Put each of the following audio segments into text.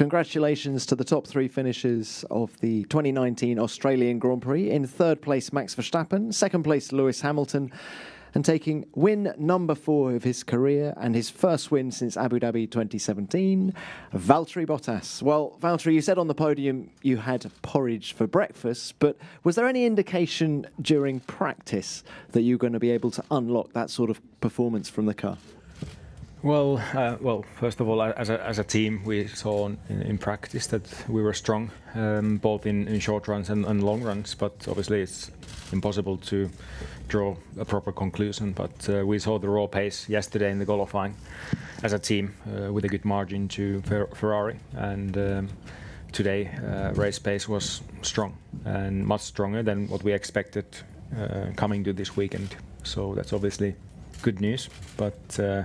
Congratulations to the top three finishers of the 2019 Australian Grand Prix. In third place, Max Verstappen. Second place, Lewis Hamilton. And taking win number four of his career and his first win since Abu Dhabi 2017, Valtteri Bottas. Well, Valtteri, you said on the podium you had porridge for breakfast, but was there any indication during practice that you were going to be able to unlock that sort of performance from the car? Well, uh, well. First of all, as a, as a team, we saw in, in practice that we were strong, um, both in, in short runs and, and, long runs. But obviously, it's impossible to draw a proper conclusion. But uh, we saw the raw pace yesterday in the qualifying as a team uh, with a good margin to Fer Ferrari, and um, today uh, race pace was strong and much stronger than what we expected uh, coming to this weekend. So that's obviously good news, but uh,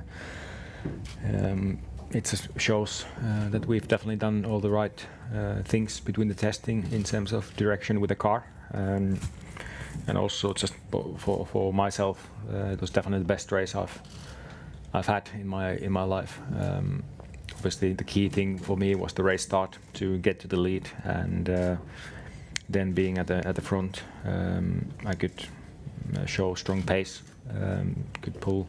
um, it shows uh, that we've definitely done all the right uh, things between the testing in terms of direction with the car. Um, and also just for for myself, uh, it was definitely the best race I've I've had in my in my life. Um, obviously, the key thing for me was the race start to get to the lead, and uh, then being at the at the front, um, I could uh, show strong pace, um, could pull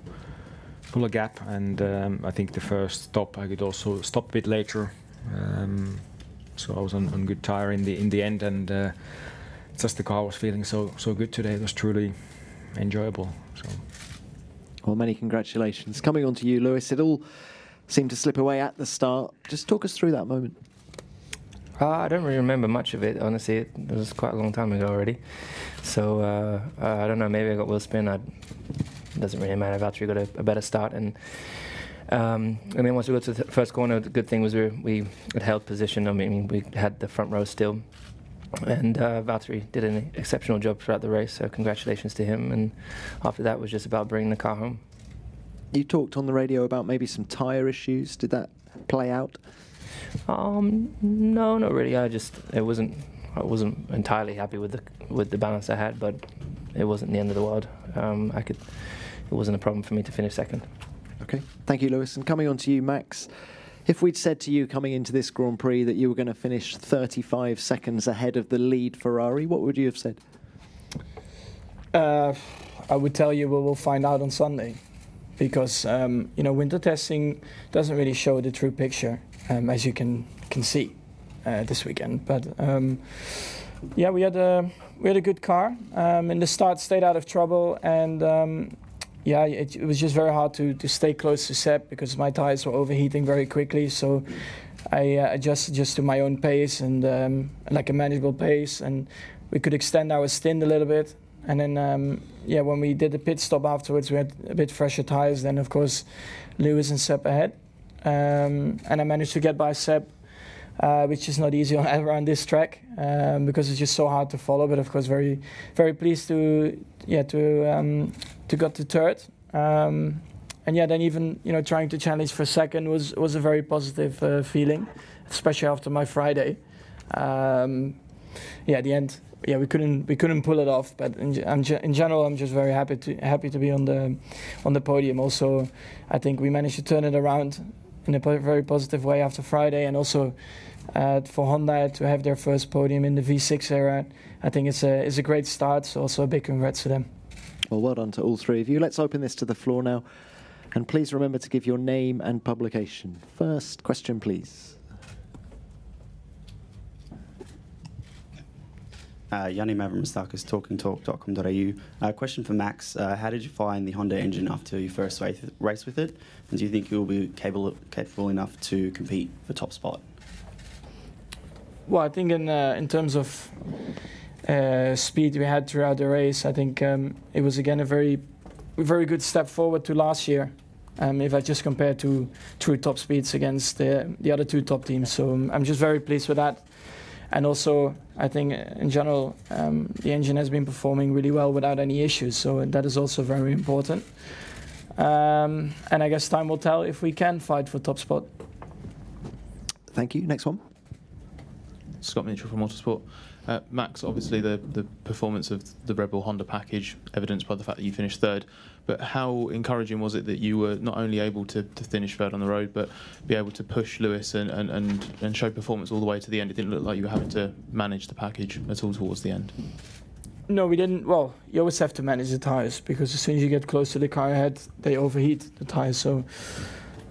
pull a gap, and um, I think the first stop I could also stop a bit later. Um, so I was on, on good tire in the in the end, and uh, just the car was feeling so so good today. It was truly enjoyable. So. Well, many congratulations. Coming on to you, Lewis. It all seemed to slip away at the start. Just talk us through that moment. Uh, I don't really remember much of it, honestly. It, was quite a long time ago already. So uh, uh, I don't know. Maybe I got wheel spin. I it doesn't really matter. Valtteri got a, a better start, and um, I mean, once we got to the first corner, the good thing was we we had held position. I mean, we had the front row still, and uh, Valtteri did an exceptional job throughout the race. So congratulations to him. And after that was just about bringing the car home. You talked on the radio about maybe some tyre issues. Did that play out? Um, no, not really. I just it wasn't. I wasn't entirely happy with the with the balance I had, but it wasn't the end of the world. Um, I could it wasn't a problem for me to finish second. Okay, thank you, Lewis. And coming on to you, Max. If we'd said to you coming into this Grand Prix that you were going to finish 35 seconds ahead of the lead Ferrari, what would you have said? Uh, I would tell you well, we'll find out on Sunday, because um, you know winter testing doesn't really show the true picture, um, as you can can see uh, this weekend. But um, yeah, we had a we had a good car. Um, in the start, stayed out of trouble, and um, yeah, it, it, was just very hard to, to stay close to Seb because my tires were overheating very quickly. So I uh, adjusted just to my own pace and um, like a manageable pace, and we could extend our stint a little bit. And then, um, yeah, when we did the pit stop afterwards, we had a bit fresher tires. Then, of course, Lewis and Seb ahead, um, and I managed to get by Seb uh, which is not easy on, around this track um, because it's just so hard to follow. But of course, very very pleased to yeah to um, to got to third. Um, and yeah, then even you know trying to challenge for second was was a very positive uh, feeling, especially after my Friday. Um, yeah, at the end, yeah, we couldn't we couldn't pull it off. But in, in, general, I'm just very happy to happy to be on the on the podium. Also, I think we managed to turn it around in a very positive way after Friday, and also uh, for Honda to have their first podium in the V6 era. I think it's a it's a great start. So also a big congrats to them. Well, well done to all three of you. Let's open this to the floor now. And please remember to give your name and publication. First question, please. Uh, Yanni Mavromastakis, talkingtalk.com.au. Uh, question for Max. Uh, how did you find the Honda engine after your first race, race with it? And do you think you'll be capable, capable enough to compete for top spot? Well, I think in, uh, in terms of uh, speed we had throughout the race. I think um, it was again a very, very good step forward to last year. Um, if I just compare to true top speeds against the, the other two top teams, so um, I'm just very pleased with that. And also, I think uh, in general, um, the engine has been performing really well without any issues. So that is also very important. Um, and I guess time will tell if we can fight for top spot. Thank you. Next one. Scott Mitchell from Autosport. Uh, Max, obviously the, the performance of the Red Bull Honda package evidenced by the fact that you finished third, but how encouraging was it that you were not only able to, to finish third on the road, but be able to push Lewis and, and, and, and show performance all the way to the end? It didn't look like you were having to manage the package at all towards the end. No, we didn't. Well, you always have to manage the tires because as soon as you get close to the car ahead, they overheat the tires. So,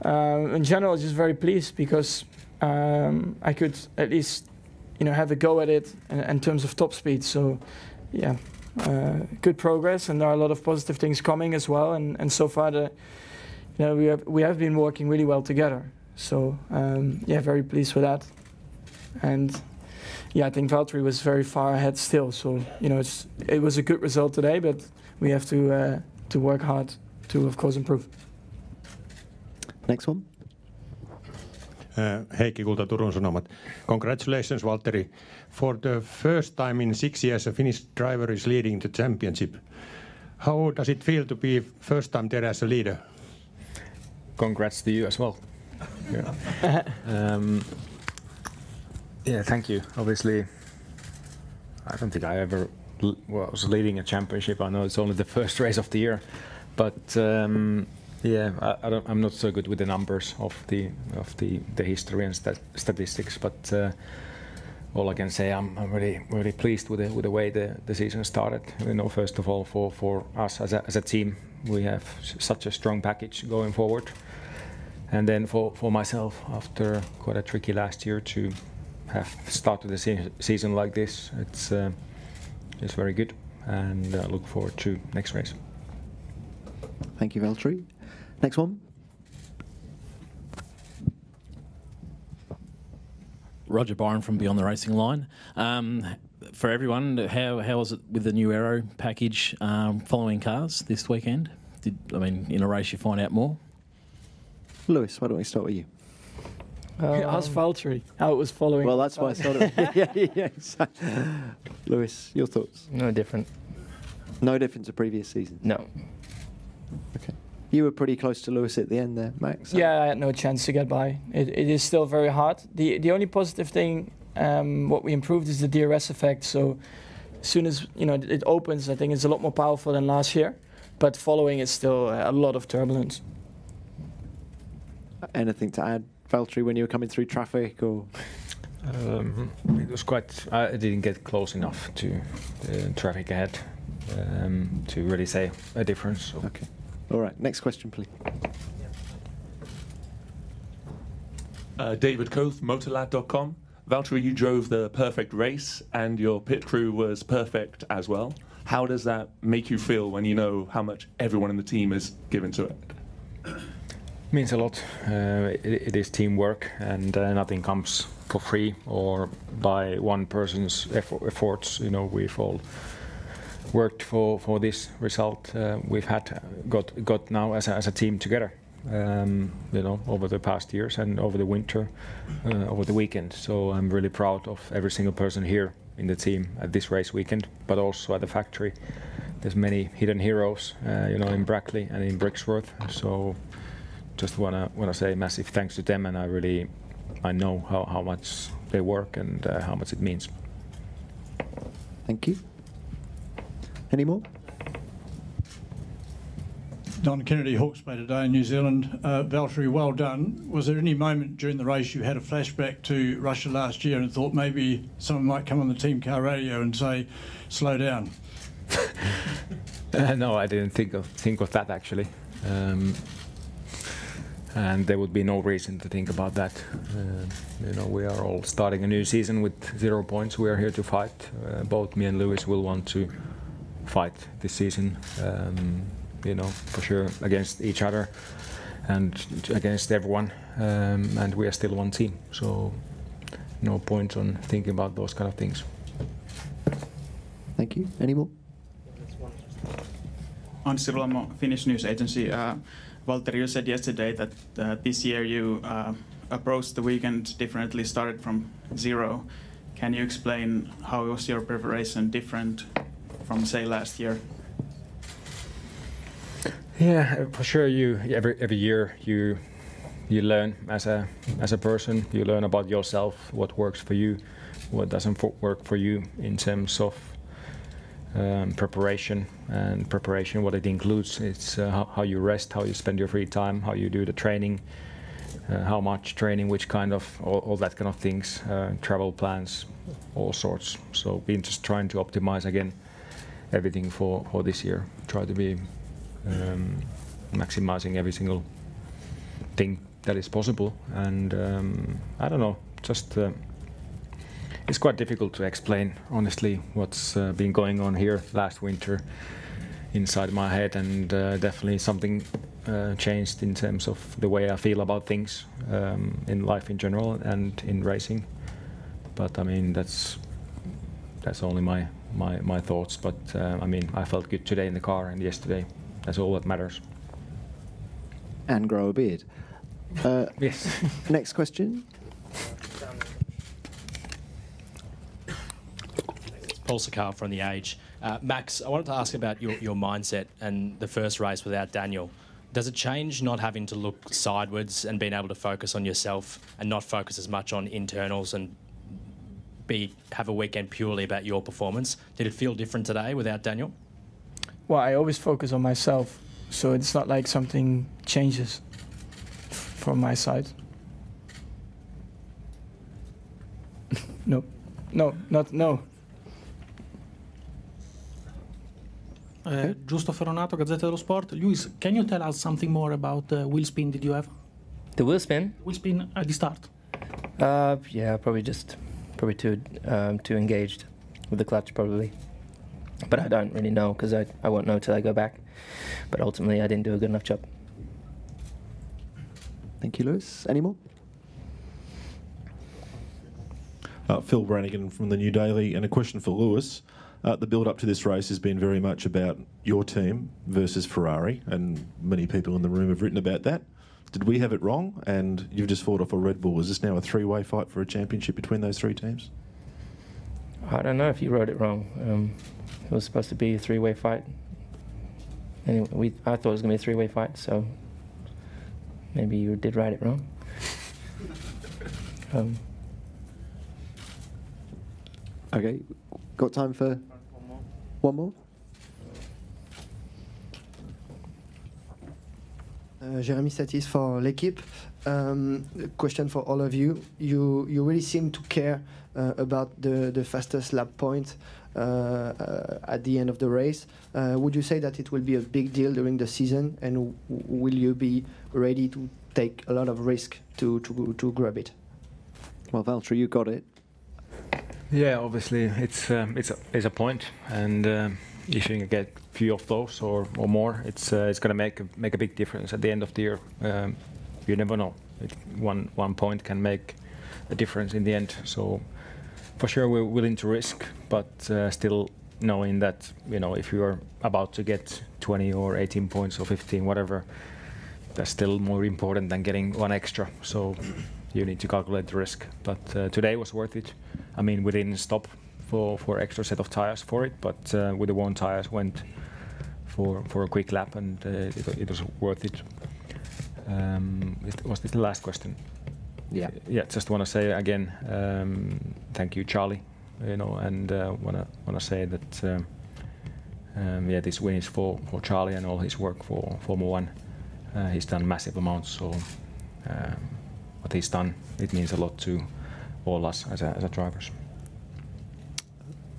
um, in general, just very pleased because um, I could at least you know have a go at it in, in terms of top speed. So yeah, uh, good progress, and there are a lot of positive things coming as well. And, and so far, the you know we have we have been working really well together. So um, yeah, very pleased with that. And yeah, I think Valtteri was very far ahead still. So you know it's it was a good result today, but we have to uh, to work hard to of course improve. Next one. Uh, Heikki Kulta, Turun Sanomat. Congratulations, Valtteri. For the first time in six years, a Finnish driver is leading the championship. How does it feel to be first time there as a leader? Congrats to you as well. Yeah. um, yeah, thank you. Obviously, I don't think I ever l- was leading a championship. I know it's only the first race of the year, but um, yeah, I, I I'm not so good with the numbers of the of the, the history and stat- statistics, but uh, all I can say, I'm, I'm really really pleased with the with the way the, the season started. You know, first of all, for, for us as a, as a team, we have such a strong package going forward, and then for, for myself, after quite a tricky last year to have started the se- season like this, it's uh, it's very good, and uh, look forward to next race. Thank you, Valtteri. Next one. Roger Byron from Beyond the Racing Line. Um, for everyone, how how was it with the new Aero package um, following cars this weekend? Did I mean in a race you find out more? Lewis, why don't we start with you? Ask Valtteri how it was following. Well, that's why I started. yeah, yeah, yeah, exactly. Lewis, your thoughts? No different. No difference to previous seasons. No. Okay. You were pretty close to Lewis at the end there, Max. Yeah, I had no chance to get by. It, it is still very hard. The the only positive thing, um, what we improved is the DRS effect. So as soon as you know it opens, I think it's a lot more powerful than last year. But following is still a lot of turbulence. Anything to add, Valtteri, when you were coming through traffic or? Um, it was quite. I didn't get close enough to the traffic ahead um, to really say a difference. So. Okay. All right. Next question, please. Uh, David Koth, motorlad.com. Valtteri, you drove the perfect race and your pit crew was perfect as well. How does that make you feel when you know how much everyone in the team is given to it? means a lot. Uh, it, it is teamwork, and uh, nothing comes for free or by one person's effort, efforts. You know, we've all worked for, for this result. Uh, we've had got got now as a, as a team together. Um, you know, over the past years and over the winter, uh, over the weekend. So I'm really proud of every single person here in the team at this race weekend, but also at the factory. There's many hidden heroes, uh, you know, in Brackley and in Brixworth. So just wanna wanna say massive thanks to them, and I really I know how, how much they work and uh, how much it means. Thank you. Any more? Don Kennedy, Hawke's Bay today in New Zealand. Uh, Valtteri, well done. Was there any moment during the race you had a flashback to Russia last year and thought maybe someone might come on the team car radio and say, slow down? Uh, no, I didn't think of think of that actually. Um, and there would be no reason to think about that. Uh, you know, we are all starting a new season with zero points. We are here to fight. Uh, both me and Lewis will want to fight this season. Um, you know, for sure against each other and against everyone. Um, and we are still one team. So no point on thinking about those kind of things. Thank you. Any more? On Rulamo, Finnish news agency. Uh, Walter, you said yesterday that uh, this year you uh, approached the weekend differently, started from zero. Can you explain how was your preparation different from say last year? Yeah, for sure. You every every year you you learn as a as a person. You learn about yourself, what works for you, what doesn't work for you in terms of um, preparation and preparation. What it includes, it's uh, how, how you rest, how you spend your free time, how you do the training, uh, how much training, which kind of all, all that kind of things, uh, travel plans, all sorts. So been just trying to optimize again everything for for this year. Try to be um, maximizing every single thing that is possible. And um, I don't know, just uh, it's quite difficult to explain honestly what's uh, been going on here last winter inside my head, and uh, definitely something uh, changed in terms of the way I feel about things um, in life in general and in racing. But I mean that's that's only my my, my thoughts. But uh, I mean I felt good today in the car and yesterday. That's all that matters. And grow a beard. Uh, Yes. next question. Paul Sakar from The Age. Uh, Max, I wanted to ask about your, your mindset and the first race without Daniel. Does it change not having to look sideways and being able to focus on yourself and not focus as much on internals and be have a weekend purely about your performance? Did it feel different today without Daniel? Well, I always focus on myself, so it's not like something changes f- from my side. no, no, not no. Uh, Giusto Ferronato, Gazzetta dello Sport. Luis, can you tell us something more about the wheel spin did you have? The wheel spin? Wheel spin at the start. Uh, yeah, probably just probably too um, too engaged with the clutch probably. But I don't really know because I, I won't know till I go back. But ultimately, I didn't do a good enough job. Thank you, Lewis. Any more? Uh, Phil Brannigan from the New Daily, and a question for Lewis. Uh, the build up to this race has been very much about your team versus Ferrari, and many people in the room have written about that. Did we have it wrong? And you've just fought off a Red Bull. Is this now a three way fight for a championship between those three teams? I don't know if you wrote it wrong. Um, it was supposed to be a three-way fight. Anyway, we I thought it was going to be a three-way fight, so maybe you did write it wrong. um, Okay, got time for one more? Uh, Jeremy Satis for L'Equipe. Um, question for all of you. You you really seem to care uh, about the, the fastest lap point uh, uh, at the end of the race. Uh, would you say that it will be a big deal during the season, and w- will you be ready to take a lot of risk to to, to grab it? Well, Valtteri, you got it. Yeah, obviously it's um, it's a, it's a point, and um, if you can get a few of those or, or more, it's uh, it's going to make a, make a big difference at the end of the year. Um, you never know; it, one one point can make a difference in the end. So for sure, we're willing to risk, but uh, still knowing that you know if you are about to get 20 or 18 points or 15, whatever, that's still more important than getting one extra. So you need to calculate the risk. But uh, today was worth it. I mean, we didn't stop for for extra set of tires for it, but uh, with the worn tires went for for a quick lap, and uh, it, it was worth it. Um, it- was this the last question? Yeah. Yeah. Just want to say again, um, thank you, Charlie. You know, and uh, wanna wanna say that. Um, um, yeah, this win is for, for Charlie and all his work for Formula One. Uh, he's done massive amounts, so um, what he's done, it means a lot to all us as a, as a drivers.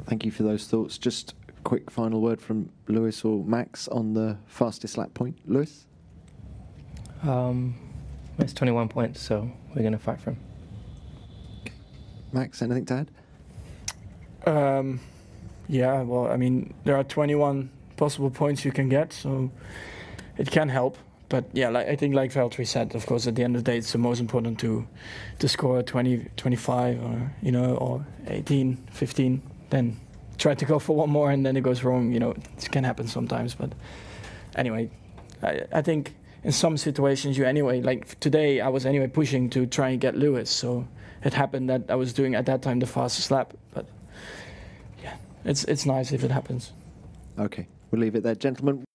Thank you for those thoughts. Just a quick final word from Lewis or Max on the fastest lap point. Lewis? um, it's 21 points, so we're going to fight for him. Max, anything to add? Um, yeah, well, I mean, there are 21 possible points you can get, so it can help. But yeah, like I think, like Valtteri said, of course, at the end of the day, it's the most important to to score 20, 25, or you know, or 18, 15. Then try to go for one more, and then it goes wrong. You know, it can happen sometimes. But anyway, I, I think in some situations you anyway like today I was anyway pushing to try and get Lewis, so it happened that I was doing at that time the fastest lap. But yeah, it's it's nice if it happens. Okay, we'll leave it there. Gentlemen,